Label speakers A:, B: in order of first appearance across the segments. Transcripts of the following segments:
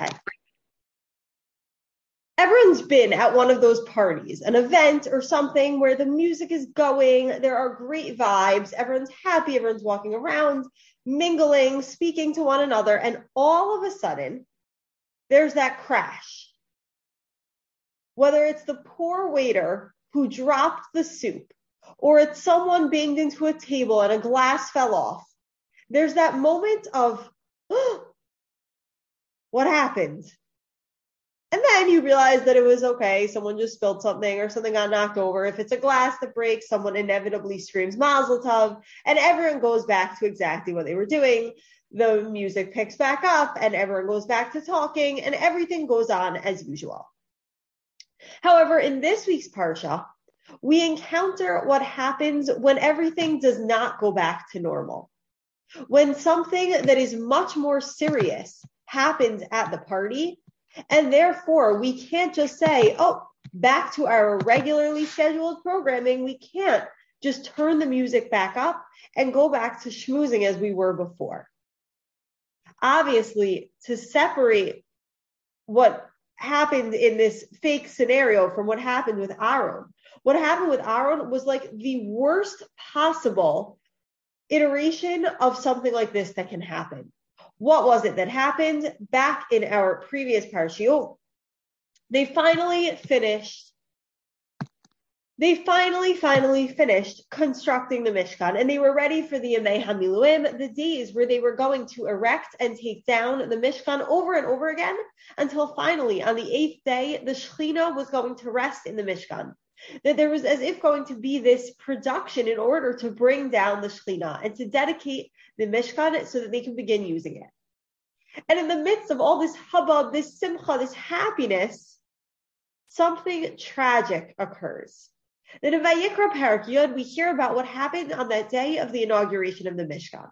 A: Okay. Everyone's been at one of those parties, an event or something where the music is going, there are great vibes, everyone's happy, everyone's walking around, mingling, speaking to one another, and all of a sudden, there's that crash. Whether it's the poor waiter who dropped the soup, or it's someone banged into a table and a glass fell off, there's that moment of, oh, what happened? And then you realize that it was okay. Someone just spilled something or something got knocked over. If it's a glass that breaks, someone inevitably screams Mazel Tov and everyone goes back to exactly what they were doing. The music picks back up and everyone goes back to talking and everything goes on as usual. However, in this week's Parsha, we encounter what happens when everything does not go back to normal. When something that is much more serious happens at the party, and therefore, we can't just say, oh, back to our regularly scheduled programming. We can't just turn the music back up and go back to schmoozing as we were before. Obviously, to separate what happened in this fake scenario from what happened with Aaron, what happened with Aaron was like the worst possible iteration of something like this that can happen. What was it that happened back in our previous parashiyot? They finally finished. They finally, finally finished constructing the Mishkan, and they were ready for the Yemei Hamiluim, the days where they were going to erect and take down the Mishkan over and over again, until finally, on the eighth day, the Shekhinah was going to rest in the Mishkan that there was as if going to be this production in order to bring down the Shekhinah and to dedicate the Mishkan so that they can begin using it. And in the midst of all this hubbub, this simcha, this happiness, something tragic occurs. Then in Vayikra Parak Yud, we hear about what happened on that day of the inauguration of the Mishkan.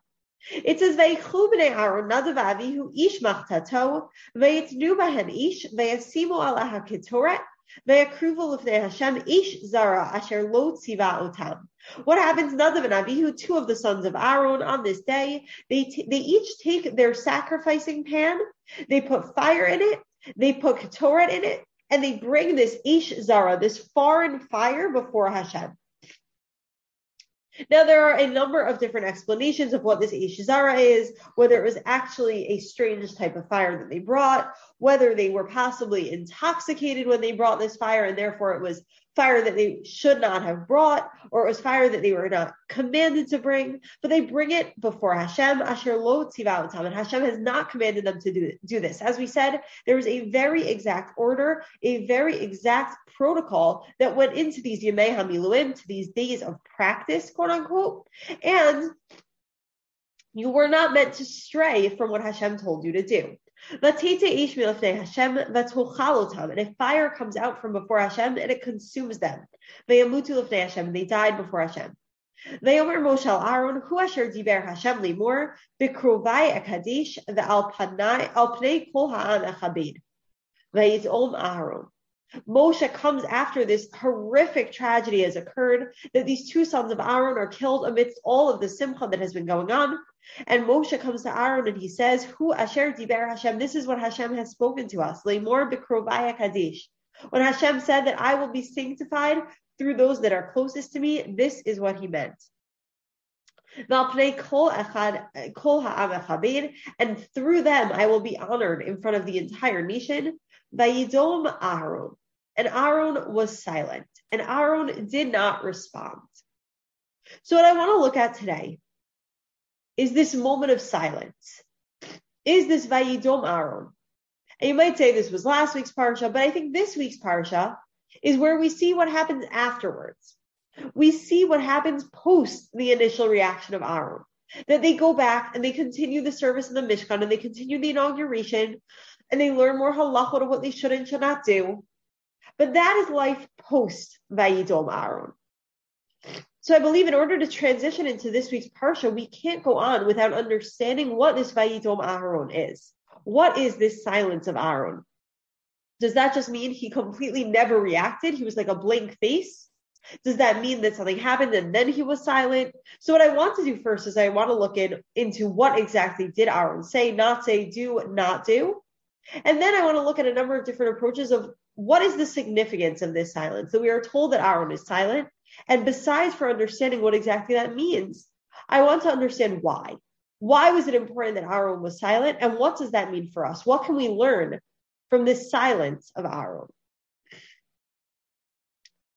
A: It says, "Vayichu b'nei Aaron nadav avihu ish machtato, vayitnu bahen ish, vayasimu ala hakitoret, Hashem ish zara lo tziva otam." What happens? Nadav and Abihu, two of the sons of Aaron, on this day, they t- they each take their sacrificing pan, they put fire in it, they put ketoret in it, and they bring this ish zara, this foreign fire, before Hashem. Now, there are a number of different explanations of what this ish zara is, whether it was actually a strange type of fire that they brought, whether they were possibly intoxicated when they brought this fire, and therefore it was fire that they should not have brought, or it was fire that they were not commanded to bring, but they bring it before Hashem, Asher Lo Tzivautam, and Hashem has not commanded them to do, do this. As we said, there was a very exact order, a very exact protocol that went into these Yemei HaMiluim, to these days of practice, quote unquote, and you were not meant to stray from what Hashem told you to do. And a fire comes out from before Hashem and it consumes them. They died before Hashem. ויאמר משה אל אהרון, הוא אשר דיבר השם לאמור, בקרובי אקדיש ועל פני כל העם אכבד. ויתאום אהרון. Moshe comes after this horrific tragedy has occurred, that these two sons of Aaron are killed amidst all of the simcha that has been going on. And Moshe comes to Aaron and he says, Who asher diber Hashem, this is what Hashem has spoken to us. Leimor bikrovaya kadish. When Hashem said that I will be sanctified through those that are closest to me, this is what he meant. And through them I will be honored in front of the entire nation. Vayidom Aaron. And Aaron was silent. And Aaron did not respond. So what I want to look at today is this moment of silence. Is this Vayidom Aaron? And you might say this was last week's Parsha, but I think this week's Parsha is where we see what happens afterwards. We see what happens post the initial reaction of Aaron. That they go back and they continue the service in the Mishkan and they continue the inauguration and they learn more halachot of what they should and should not do. But that is life post Vayidom Aaron. So I believe in order to transition into this week's parsha, we can't go on without understanding what this Vayidom Aaron is. What is this silence of Aaron? Does that just mean he completely never reacted? He was like a blank face? Does that mean that something happened and then he was silent? So what I want to do first is I want to look in into what exactly did Aaron say, not say, do, not do. And then I want to look at a number of different approaches of what is the significance of this silence. So we are told that Aaron is silent. And besides for understanding what exactly that means, I want to understand why. Why was it important that Aaron was silent? And what does that mean for us? What can we learn from this silence of Aaron?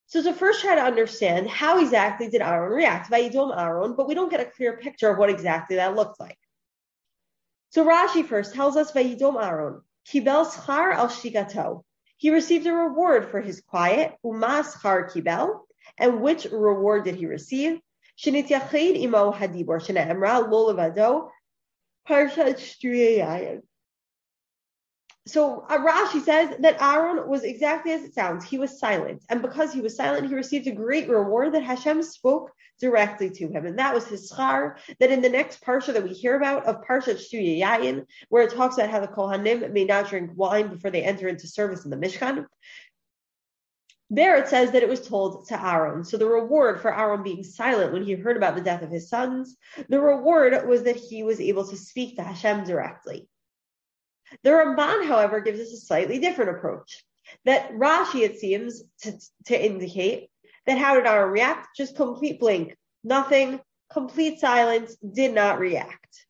A: So to first try to understand how exactly did Aaron react, Vayidom Aaron, but we don't get a clear picture of what exactly that looked like. So Rashi first tells us Vayidom Aaron, Kibel schar al shikato. He received a reward for his quiet, umas schar kibel, and which reward did he receive? Shenityachid imo hadibor shene'emra lo levado, parshat shtuyayin. So uh, Rashi says that Aaron was exactly as it sounds. He was silent. And because he was silent, he received a great reward that Hashem spoke directly to him. And that was his schar, that in the next parsha that we hear about of Parsha Shtuya Yayin, where it talks about how the Kohanim may not drink wine before they enter into service in the Mishkan. There it says that it was told to Aaron. So the reward for Aaron being silent when he heard about the death of his sons, the reward was that he was able to speak to Hashem directly. The Ramban, however, gives us a slightly different approach. That Rashi, it seems, to, to indicate that how did Aaron react? Just complete blink, nothing, complete silence, did not react.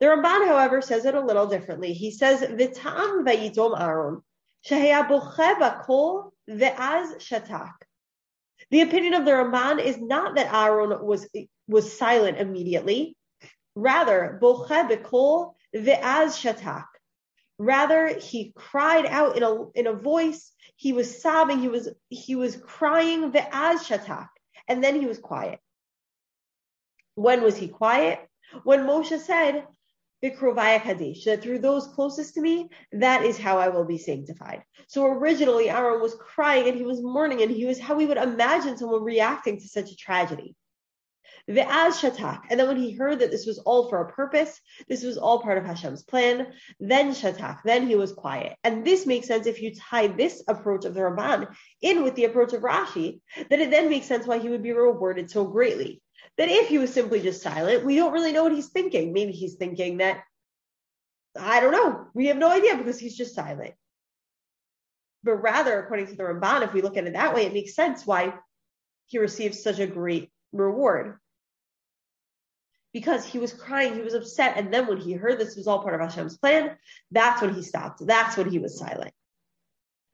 A: The Ramban, however, says it a little differently. He says, "V'tam vayitom Aaron shehaya kol ve'az shatak." The opinion of the Ramban is not that Aaron was was silent immediately, rather boche kol ve'az shatak. Rather, he cried out in a, in a voice. He was sobbing. He was, he was crying ve'az shatak. And then he was quiet. When was he quiet? When Moshe said, that through those closest to me, that is how I will be sanctified. So originally, Aaron was crying and he was mourning, and he was how we would imagine someone reacting to such a tragedy. Ve'az shatak. And then when he heard that this was all for a purpose, this was all part of Hashem's plan, then shatak, then he was quiet. And this makes sense if you tie this approach of the Ramban in with the approach of Rashi, that it then makes sense why he would be rewarded so greatly. That if he was simply just silent, we don't really know what he's thinking. Maybe he's thinking that, I don't know, we have no idea because he's just silent. But rather, according to the Ramban, if we look at it that way, it makes sense why he received such a great reward because he was crying, he was upset. And then when he heard this was all part of Hashem's plan, that's when he stopped. That's when he was silent.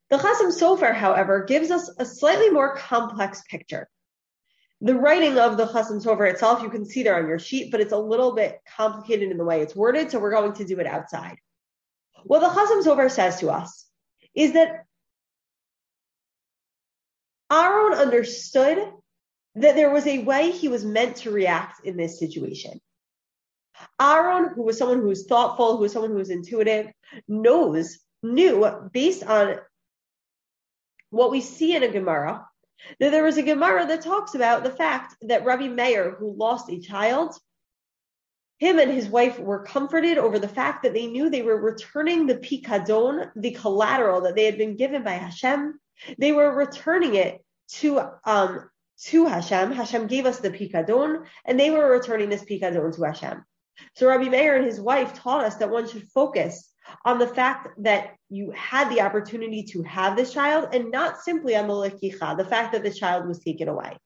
A: The Chasam Sofer, however, gives us a slightly more complex picture. The writing of the Chasam Sofer itself, you can see there on your sheet, but it's a little bit complicated in the way it's worded, so we're going to do it outside. What the Chasam Sofer says to us is that Aaron understood that there was a way he was meant to react in this situation. Aaron, who was someone who was thoughtful, who was someone who was intuitive, knows, knew based on what we see in a Gemara, that there was a Gemara that talks about the fact that Rabbi Meir, who lost a child, him and his wife were comforted over the fact that they knew they were returning the pikadon, the collateral that they had been given by Hashem. They were returning it to um, to Hashem. Hashem gave us the pikadon, and they were returning this pikadon to Hashem. So Rabbi Meir and his wife taught us that one should focus on the fact that you had the opportunity to have this child, and not simply on the lekicha, the fact that the child was taken away.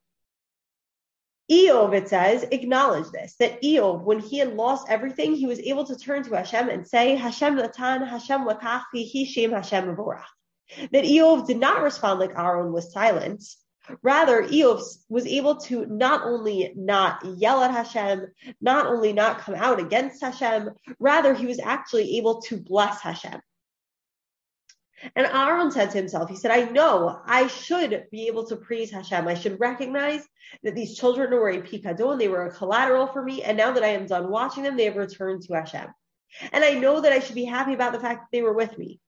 A: Iyov, it says, acknowledge this, that Iyov, when he had lost everything, he was able to turn to Hashem and say, Hashem Natan, Hashem Lakach, Hashem Hashem That Iyov did not respond like Aaron was silent, Rather, Iyov was able to not only not yell at Hashem, not only not come out against Hashem, rather, he was actually able to bless Hashem. And Aaron said to himself, he said, I know I should be able to praise Hashem. I should recognize that these children were a pikadon, they were a collateral for me. And now that I am done watching them, they have returned to Hashem. And I know that I should be happy about the fact that they were with me.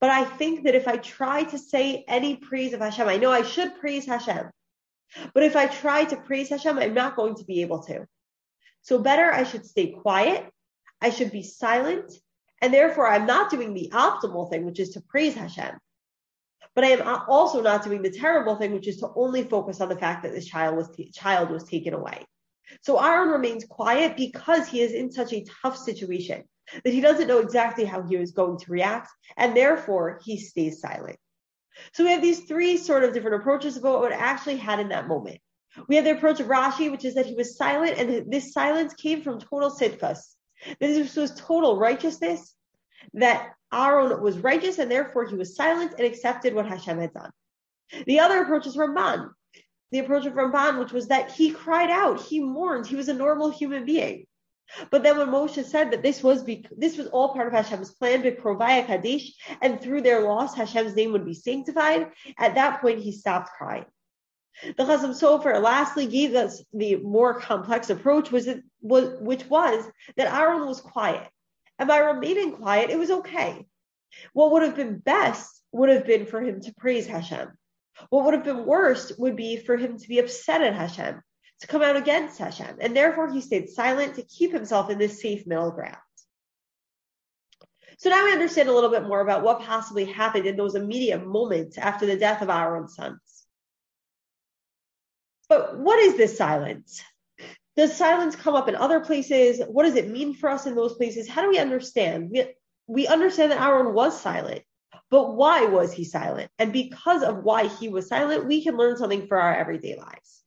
A: But I think that if I try to say any praise of Hashem, I know I should praise Hashem. But if I try to praise Hashem, I'm not going to be able to. So better I should stay quiet. I should be silent. And therefore I'm not doing the optimal thing, which is to praise Hashem. But I am also not doing the terrible thing, which is to only focus on the fact that this child was, child was taken away. So Aaron remains quiet because he is in such a tough situation that he doesn't know exactly how he was going to react, and therefore he stays silent. So we have these three sort of different approaches about what actually had in that moment. We have the approach of Rashi, which is that he was silent, and this silence came from total sidkas. This was total righteousness, that Aaron was righteous, and therefore he was silent and accepted what Hashem had done. The other approach is Ramban, the approach of Ramban, which was that he cried out, he mourned, he was a normal human being. But then when Moshe said that this was be, this was all part of Hashem's plan, Bikrovaya Kadesh, and through their loss Hashem's name would be sanctified, at that point he stopped crying. The Chasam Sofer lastly gave us the more complex approach, was, it, was which was that Aaron was quiet. And by remaining quiet, it was okay. What would have been best would have been for him to praise Hashem. What would have been worst would be for him to be upset at Hashem, to come out against Hashem. And therefore he stayed silent to keep himself in this safe middle ground. So now we understand a little bit more about what possibly happened in those immediate moments after the death of Aaron's sons. But what is this silence? Does silence come up in other places? What does it mean for us in those places? How do we understand? We, we understand that Aaron was silent, but why was he silent? And because of why he was silent, we can learn something for our everyday lives.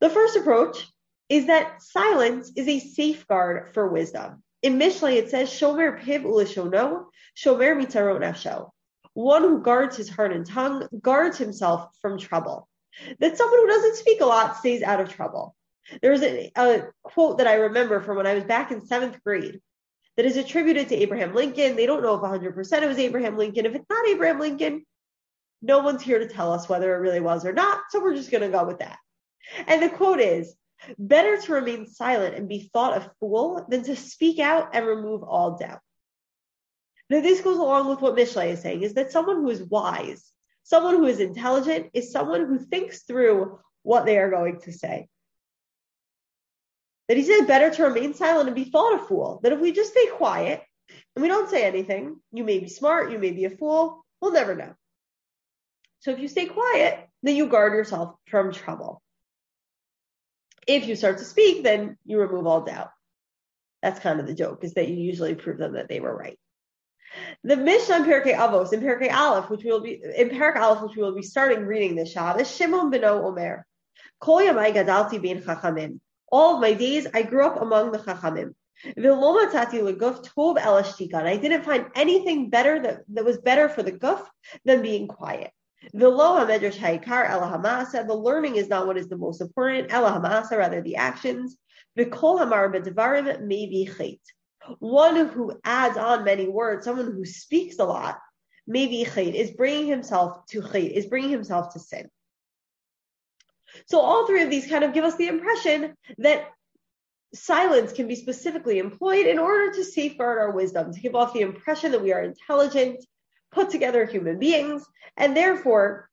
A: The first approach is that silence is a safeguard for wisdom. In Mishlei, it says, Shomer piv ulishono, shomer mitzarot nafsho. One who guards his heart and tongue guards himself from trouble that someone who doesn't speak a lot stays out of trouble. There was a, a, quote that I remember from when I was back in seventh grade that is attributed to Abraham Lincoln. They don't know if 100% it was Abraham Lincoln. If it's not Abraham Lincoln, no one's here to tell us whether it really was or not. So we're just going to go with that. And the quote is better to remain silent and be thought a fool than to speak out and remove all doubt. Now, this goes along with what Mishlei is saying is that someone who is wise Someone who is intelligent is someone who thinks through what they are going to say. That he said better to remain silent and be thought a fool. That if we just stay quiet and we don't say anything, you may be smart, you may be a fool, we'll never know. So if you stay quiet, then you guard yourself from trouble. If you start to speak, then you remove all doubt. That's kind of the joke, is that you usually prove them that they were right. The Mishnah in Pirkei Avos, in Pirkei Aleph, which we will be in Parak Aleph, which we will be starting reading this Shabbos, Shimon beno Omer, Kol yamai gadalti bin chachamim. All of my days, I grew up among the chachamim. I didn't find anything better that, that was better for the guf than being quiet. The learning is not what is the most important. Rather, the actions. One who adds on many words, someone who speaks a lot, maybe chait, is bringing himself to chait, is bringing himself to sin. So all three of these kind of give us the impression that silence can be specifically employed in order to safeguard our wisdom, to give off the impression that we are intelligent, put together human beings, and therefore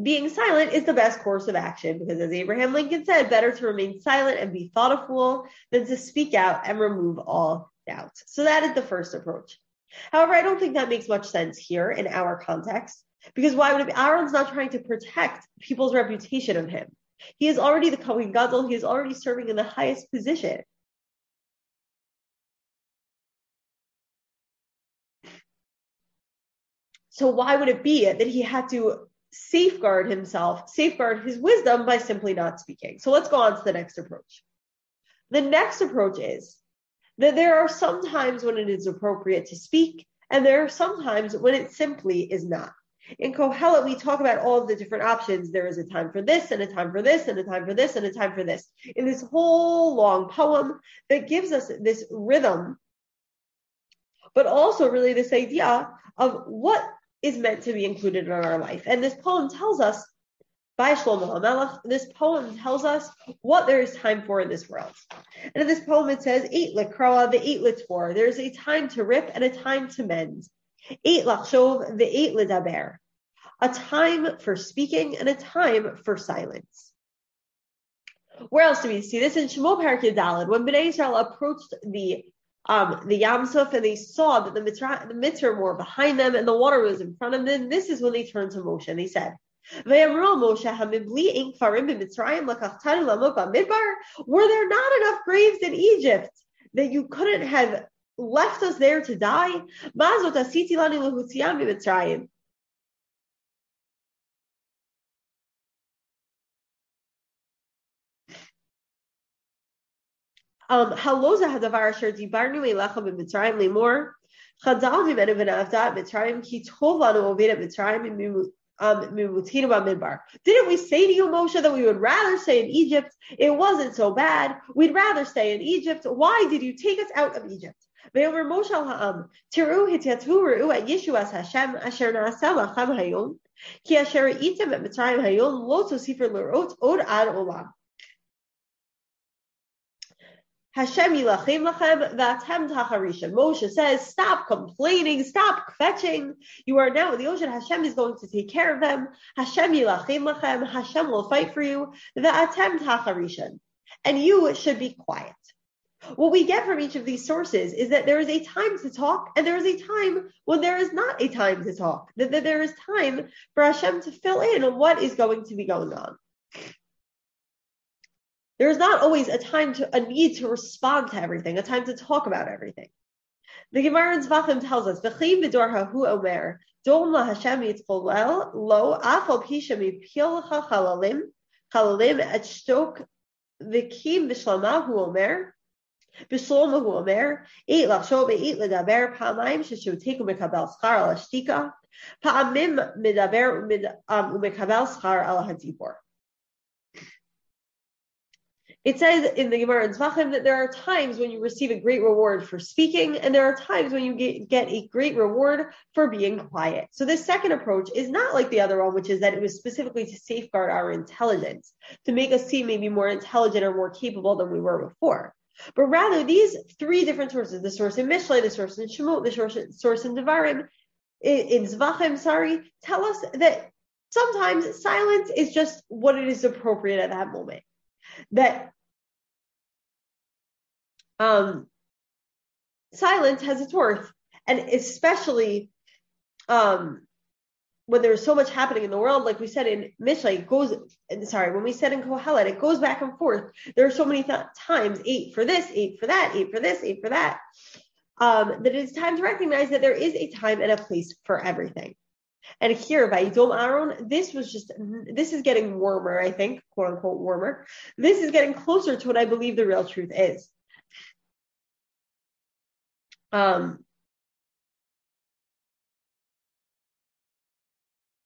A: being silent is the best course of action because, as Abraham Lincoln said, better to remain silent and be thought a fool than to speak out and remove all doubts. So that is the first approach. However, I don't think that makes much sense here in our context because why would it, Aaron's not trying to protect people's reputation of him? He is already the Kohen Gadol. He is already serving in the highest position. So why would it be that he had to safeguard himself, safeguard his wisdom by simply not speaking. So let's go on to the next approach. The next approach is that there are some times when it is appropriate to speak, and there are some times when it simply is not. In Kohelet, we talk about all of the different options. There is a time for this, and a time for this, and a time for this, and a time for this. In this whole long poem that gives us this rhythm, but also really this idea of what is meant to be included in our life. And this poem tells us, by Shlomo HaMelech, this poem tells us what there is time for in this world. And in this poem it says, eight likroa, the eight litzvor. There's a time to rip and a time to mend. Eight lachshov, the eight lidaber. A time for speaking and a time for silence. Where else do we see this? In Shemo Parak Dalid, when Bnei Israel approached the um, the Yamsuf and they saw that the Mitzrayim, the Mitzrayim were behind them and the water was in front of them. This is when they turned to Moshe and they said, were there not enough graves in Egypt that you couldn't have left us there to die? Um, haloza hadavar asher dibarnu elecha b'mitzrayim limor. Chazal mimenu v'navdat mitzrayim ki tov lanu ovid mitzrayim um, didn't we say to you, Moshe, that we would rather stay in Egypt? It wasn't so bad. We'd rather stay in Egypt. Why did you take us out of Egypt? ויאמר משה העם, תראו התייתרו ראו את ישועת השם אשר נעשה לכם היום, כי אשר ראיתם את מצרים היום לא תוסיפו לראות עוד עד עולם. Hashem yilachim lachem v'atem tacharisha. Moshe says, stop complaining, stop fetching. You are now in the ocean. Hashem is going to take care of them. Hashem yilachim lachem. Hashem will fight for you. V'atem tacharisha. And you should be quiet. What we get from each of these sources is that there is a time to talk and there is a time when there is not a time to talk. That, that there is time for Hashem to fill in on what is going to be going on. There is not always a time to a need to respond to everything, a time to talk about everything. The Gemara in Zvachim tells us, "V'chim v'dor hu omer dom la Hashem yitzcholel lo afal pisha mipilcha chalalim chalalim et shtok v'kim v'shlama hu omer b'shloma hu omer eight lachshov eight ledaber pa'amayim sheshu teku mekabel schar al ashtika pa'amim medaber umekabel al hadibor." It says in the Gemara in Zvachim that there are times when you receive a great reward for speaking, and there are times when you get, get a great reward for being quiet. So this second approach is not like the other one, which is that it was specifically to safeguard our intelligence, to make us seem maybe more intelligent or more capable than we were before. But rather, these three different sources, the source in Mishlei, the source in Shemot, the source, in Devarim, in Zvachim, sorry, tell us that sometimes silence is just what it is appropriate at that moment. That um, silence has its worth, and especially um, when there's so much happening in the world, like we said in Mishnah, it goes. Sorry, when we said in Kohelet, it goes back and forth. There are so many th- times eight for this, eight for that, eight for this, eight for that. Um, that it's time to recognize that there is a time and a place for everything. And here, Vayidom Aaron, this was just, this is getting warmer, I think, quote unquote warmer. This is getting closer to what I believe the real truth is. Um,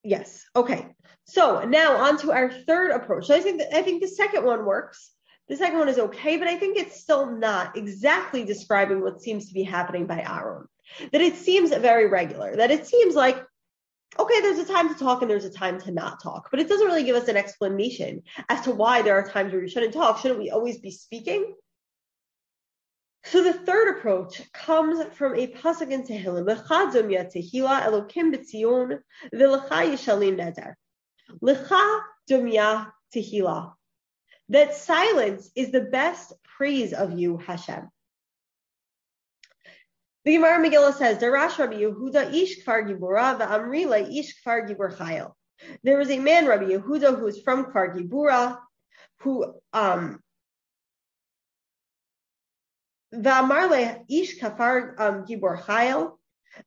A: yes. Okay. So now on to our third approach. So I think I think the second one works. The second one is okay, but I think it's still not exactly describing what seems to be happening by Aaron. That it seems very regular. That it seems like okay, there's a time to talk and there's a time to not talk, but it doesn't really give us an explanation as to why there are times where we shouldn't talk. Shouldn't we always be speaking? So the third approach comes from a pasuk in Tehillim, "Lecha dumya tehila elokim b'tzion v'lecha yishalim neder." Lecha dumya tehila. That silence is the best praise of you, Hashem. The Gemara Megillah says, "Darash Rabbi Yehuda ish kfar gibura v'amri ish kfar gibur chayil." There was a man, Rabbi Yehuda, who was from Kfar Gibura, who um, V'amar ish kafar um, gibor chayil,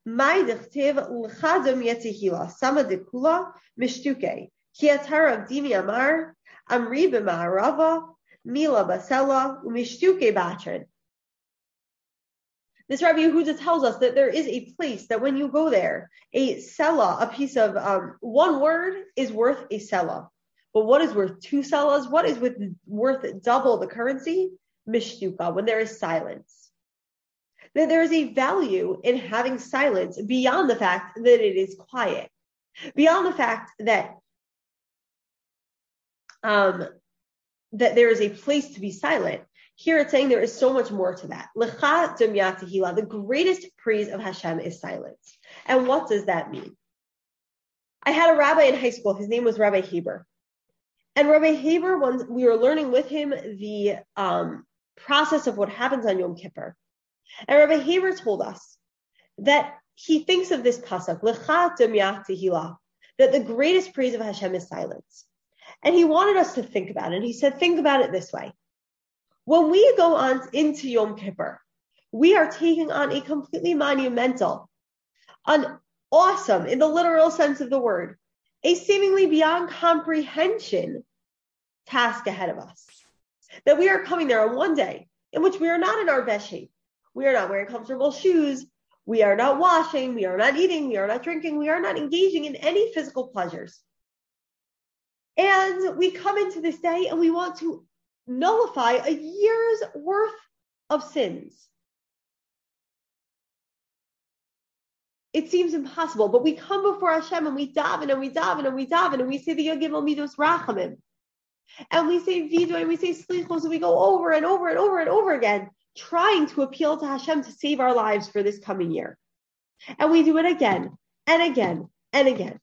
A: mai dechtiv l'chadom yetzihila, sama dekula mishtuke, ki atarav dimi amar, amri b'ma'arava, mila basela, umishtuke batrin. This Rabbi Yehuda tells us that there is a place that when you go there, a sela, a piece of um, one word is worth a sela. But what is worth two selas? What is with, worth double the currency? mishtuka, when there is silence. That there is a value in having silence beyond the fact that it is quiet, beyond the fact that um, that there is a place to be silent. Here it's saying there is so much more to that. The greatest praise of Hashem is silence. And what does that mean? I had a rabbi in high school. His name was Rabbi Haber. And Rabbi Haber, once we were learning with him the um, process of what happens on Yom Kippur. And Rabbi Haber told us that he thinks of this pasuk, that the greatest praise of Hashem is silence. And he wanted us to think about it. And he said, think about it this way. When we go on into Yom Kippur, we are taking on a completely monumental, an awesome, in the literal sense of the word, a seemingly beyond comprehension task ahead of us. That we are coming there on one day in which we are not in our best shape. We are not wearing comfortable shoes. We are not washing. We are not eating. We are not drinking. We are not engaging in any physical pleasures. And we come into this day and we want to nullify a year's worth of sins. It seems impossible, but we come before Hashem and we daven and we daven and we daven and we say the Yagim Midos Rachamim. And we say Vidu and we say Slichos and we go over and over and over and over again, trying to appeal to Hashem to save our lives for this coming year. And we do it again and again and again.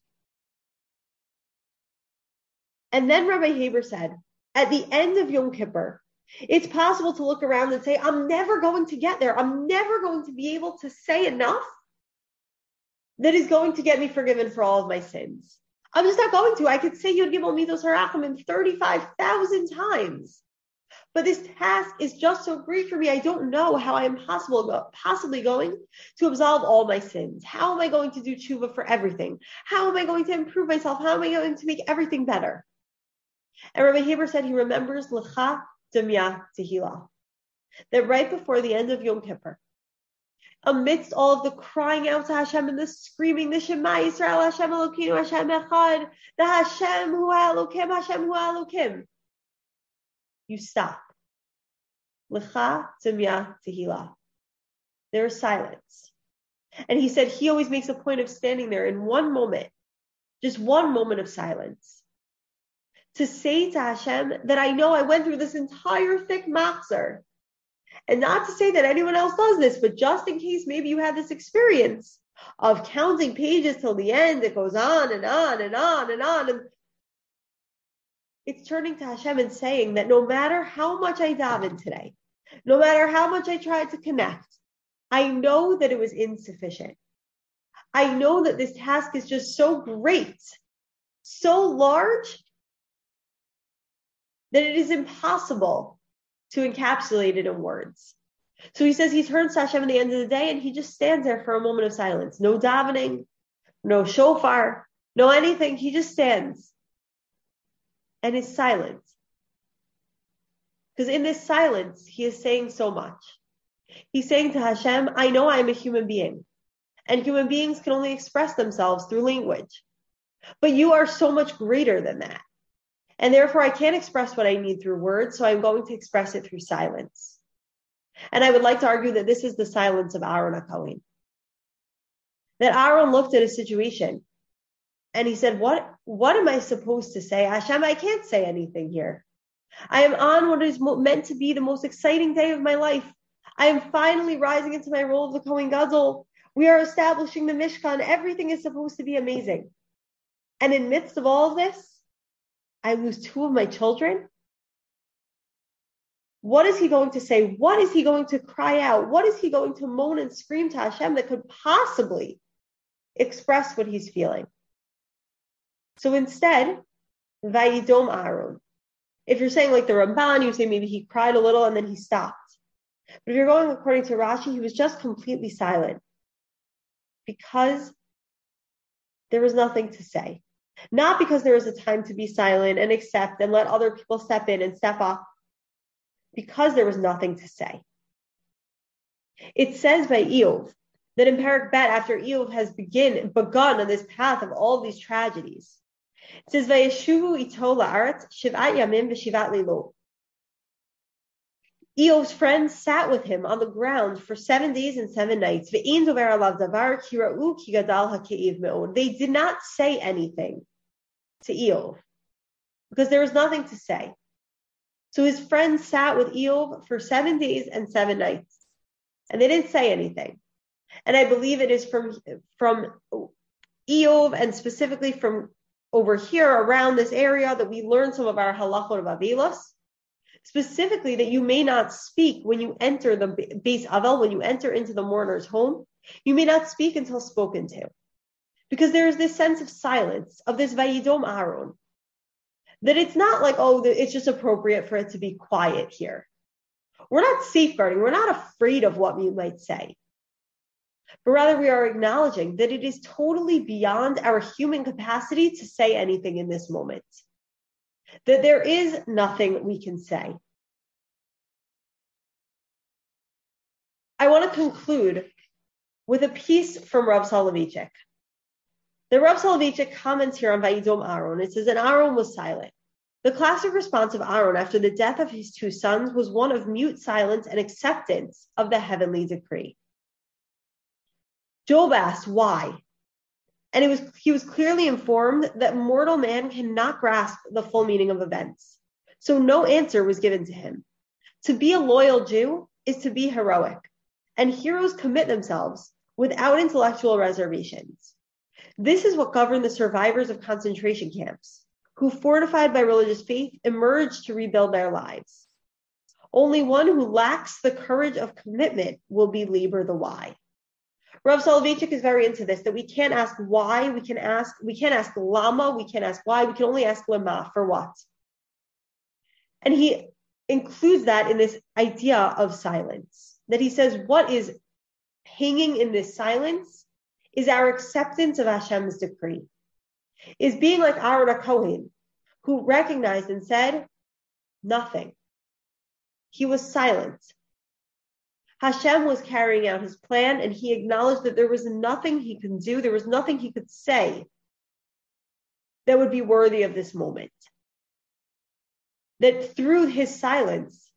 A: And then Rabbi Haber said, at the end of Yom Kippur, it's possible to look around and say, I'm never going to get there. I'm never going to be able to say enough that is going to get me forgiven for all of my sins. I'm just not going to. I could say Yud Gimel Midos Harachim 35,000 times. But this task is just so great for me. I don't know how I am possible, possibly going to absolve all my sins. How am I going to do tshuva for everything? How am I going to improve myself? How am I going to make everything better? And Rabbi Haber said he remembers Lecha Demya Tehillah. That right before the end of Yom Kippur, amidst all of the crying out to Hashem and the screaming, the Shema Yisrael Hashem Elokeinu Hashem Echad, the Hashem Hu Elokim Hashem Hu Elokim. You stop. Lecha Demya Tehillah. There is silence. And he said he always makes a point of standing there in one moment, just one moment of silence to say to Hashem that I know I went through this entire thick machzor. And not to say that anyone else does this, but just in case maybe you had this experience of counting pages till the end, it goes on and on and on and on. And it's turning to Hashem and saying that no matter how much I daven today, no matter how much I tried to connect, I know that it was insufficient. I know that this task is just so great, so large that it is impossible to encapsulate it in words. So he says he turns to Hashem at the end of the day and he just stands there for a moment of silence. No davening, no shofar, no anything. He just stands and is silent. Because in this silence, he is saying so much. He's saying to Hashem, I know I am a human being, and human beings can only express themselves through language. But you are so much greater than that. And therefore, I can't express what I need through words, so I'm going to express it through silence. And I would like to argue that this is the silence of Aaron HaKohen. That Aaron looked at a situation and he said, what, what am I supposed to say? Hashem, I can't say anything here. I am on what is meant to be the most exciting day of my life. I am finally rising into my role of the Kohen Gadol. We are establishing the Mishkan. Everything is supposed to be amazing. And in midst of all of this, I lose two of my children? What is he going to say? What is he going to cry out? What is he going to moan and scream to Hashem that could possibly express what he's feeling? So instead, Vayidom Aaron. If you're saying like the Ramban, you say maybe he cried a little and then he stopped. But if you're going according to Rashi, he was just completely silent because there was nothing to say. Not because there is a time to be silent and accept and let other people step in and step up, because there was nothing to say. It says by Iyov that in Parak Bet, after Iyov has begin, begun on this path of all these tragedies, it says, Vayeshuvu ito la'aretz shivat yamim v'shivat lilo. Iyov's friends sat with him on the ground for seven days and seven nights. They did not say anything to Iyov because there was nothing to say. So his friends sat with Iyov for seven days and seven nights, and they didn't say anything. And I believe it is from from Iyov and specifically from over here around this area that we learn some of our halachot of Avilos specifically that you may not speak when you enter the base avel, when you enter into the mourner's home. You may not speak until spoken to. Because there is this sense of silence, of this vayidom aron, that it's not like, oh, it's just appropriate for it to be quiet here. We're not safeguarding, we're not afraid of what we might say. But rather, we are acknowledging that it is totally beyond our human capacity to say anything in this moment. That there is nothing we can say. I want to conclude with a piece from Rav Soloveitchik. The Rav Soloveitchik comments here on Vayidom Aaron. It says, and Aaron was silent. The classic response of Aaron after the death of his two sons was one of mute silence and acceptance of the heavenly decree. Job asked why, and was he was clearly informed that mortal man cannot grasp the full meaning of events. So no answer was given to him. To be a loyal Jew is to be heroic, and heroes commit themselves without intellectual reservations. This is what governed the survivors of concentration camps, who, fortified by religious faith, emerged to rebuild their lives. Only one who lacks the courage of commitment will be Lieber the why. Rav Soloveitchik is very into this, that we can't ask why, we can ask, we can't ask lama, we can't ask why, we can only ask lama, for what. And he includes that in this idea of silence, that he says what is hanging in this silence is our acceptance of Hashem's decree, is being like Aaron Kohen, who recognized and said nothing. He was silent. Hashem was carrying out his plan, and he acknowledged that there was nothing he could do, there was nothing he could say that would be worthy of this moment. That through his silence,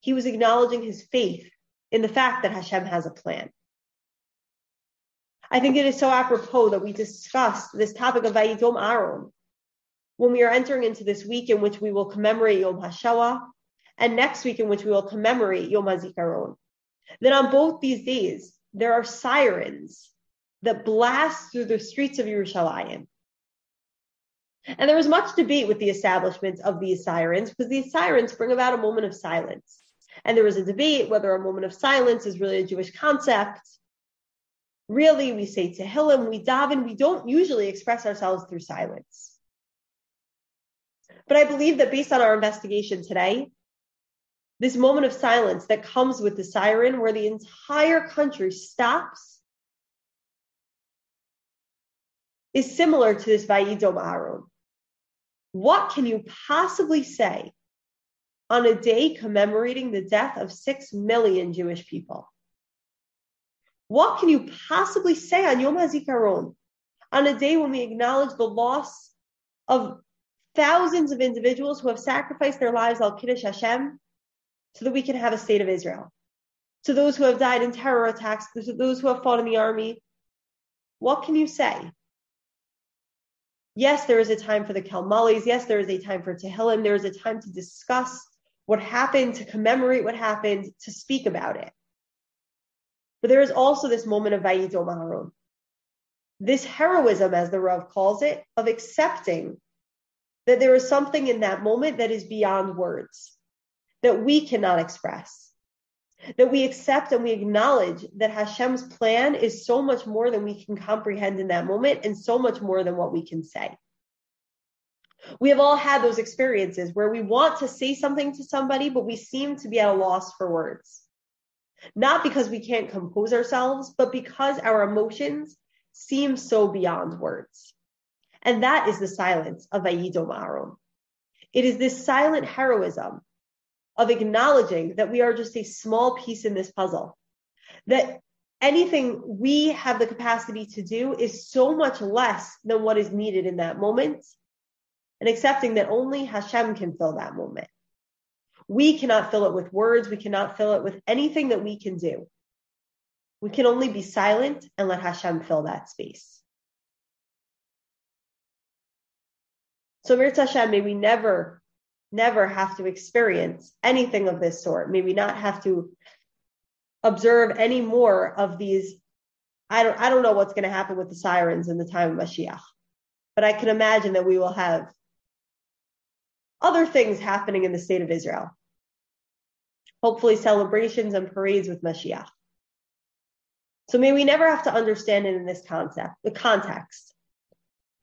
A: he was acknowledging his faith in the fact that Hashem has a plan. I think it is so apropos that we discuss this topic of Vayidom Aaron when we are entering into this week in which we will commemorate Yom HaShoah and next week in which we will commemorate Yom HaZikaron. Then on both these days, there are sirens that blast through the streets of Yerushalayim. And there was much debate with the establishment of these sirens because these sirens bring about a moment of silence. And there was a debate whether a moment of silence is really a Jewish concept really we say Tehillim, we daven, we don't usually express ourselves through silence. But I believe that based on our investigation today, this moment of silence that comes with the siren, where the entire country stops, is similar to this Vayidom Aaron. What can you possibly say on a day commemorating the death of six million Jewish people? What can you possibly say on Yom HaZikaron, on a day when we acknowledge the loss of thousands of individuals who have sacrificed their lives al Kiddush Hashem so that we can have a state of Israel? To those who have died in terror attacks, to those who have fought in the army, what can you say? Yes, there is a time for the Kelmalis. Yes, there is a time for Tehillim. There is a time to discuss what happened, to commemorate what happened, to speak about it. But there is also this moment of Vayidom Aaron. This heroism, as the Rav calls it, of accepting that there is something in that moment that is beyond words, that we cannot express. That we accept and we acknowledge that Hashem's plan is so much more than we can comprehend in that moment and so much more than what we can say. We have all had those experiences where we want to say something to somebody, but we seem to be at a loss for words. Not because we can't compose ourselves, but because our emotions seem so beyond words. And that is the silence of Vayidom Aaron. It is this silent heroism of acknowledging that we are just a small piece in this puzzle. That anything we have the capacity to do is so much less than what is needed in that moment. And accepting that only Hashem can fill that moment. We cannot fill it with words. We cannot fill it with anything that we can do. We can only be silent and let Hashem fill that space. So, Mirz Hashem, may we never, never have to experience anything of this sort. May we not have to observe any more of these. I don't, I don't know what's going to happen with the sirens in the time of Mashiach, but I can imagine that we will have other things happening in the state of Israel. Hopefully, celebrations and parades with Mashiach. So may we never have to understand it in this concept, the context.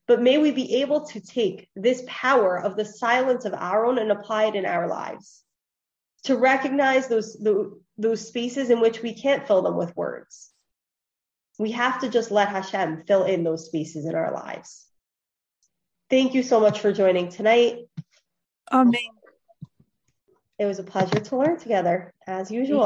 A: But may we be able to take this power of the silence of our own and apply it in our lives. To recognize those, those spaces in which we can't fill them with words. We have to just let Hashem fill in those spaces in our lives. Thank you so much for joining tonight.
B: Amen.
A: It was a pleasure to learn together, as usual.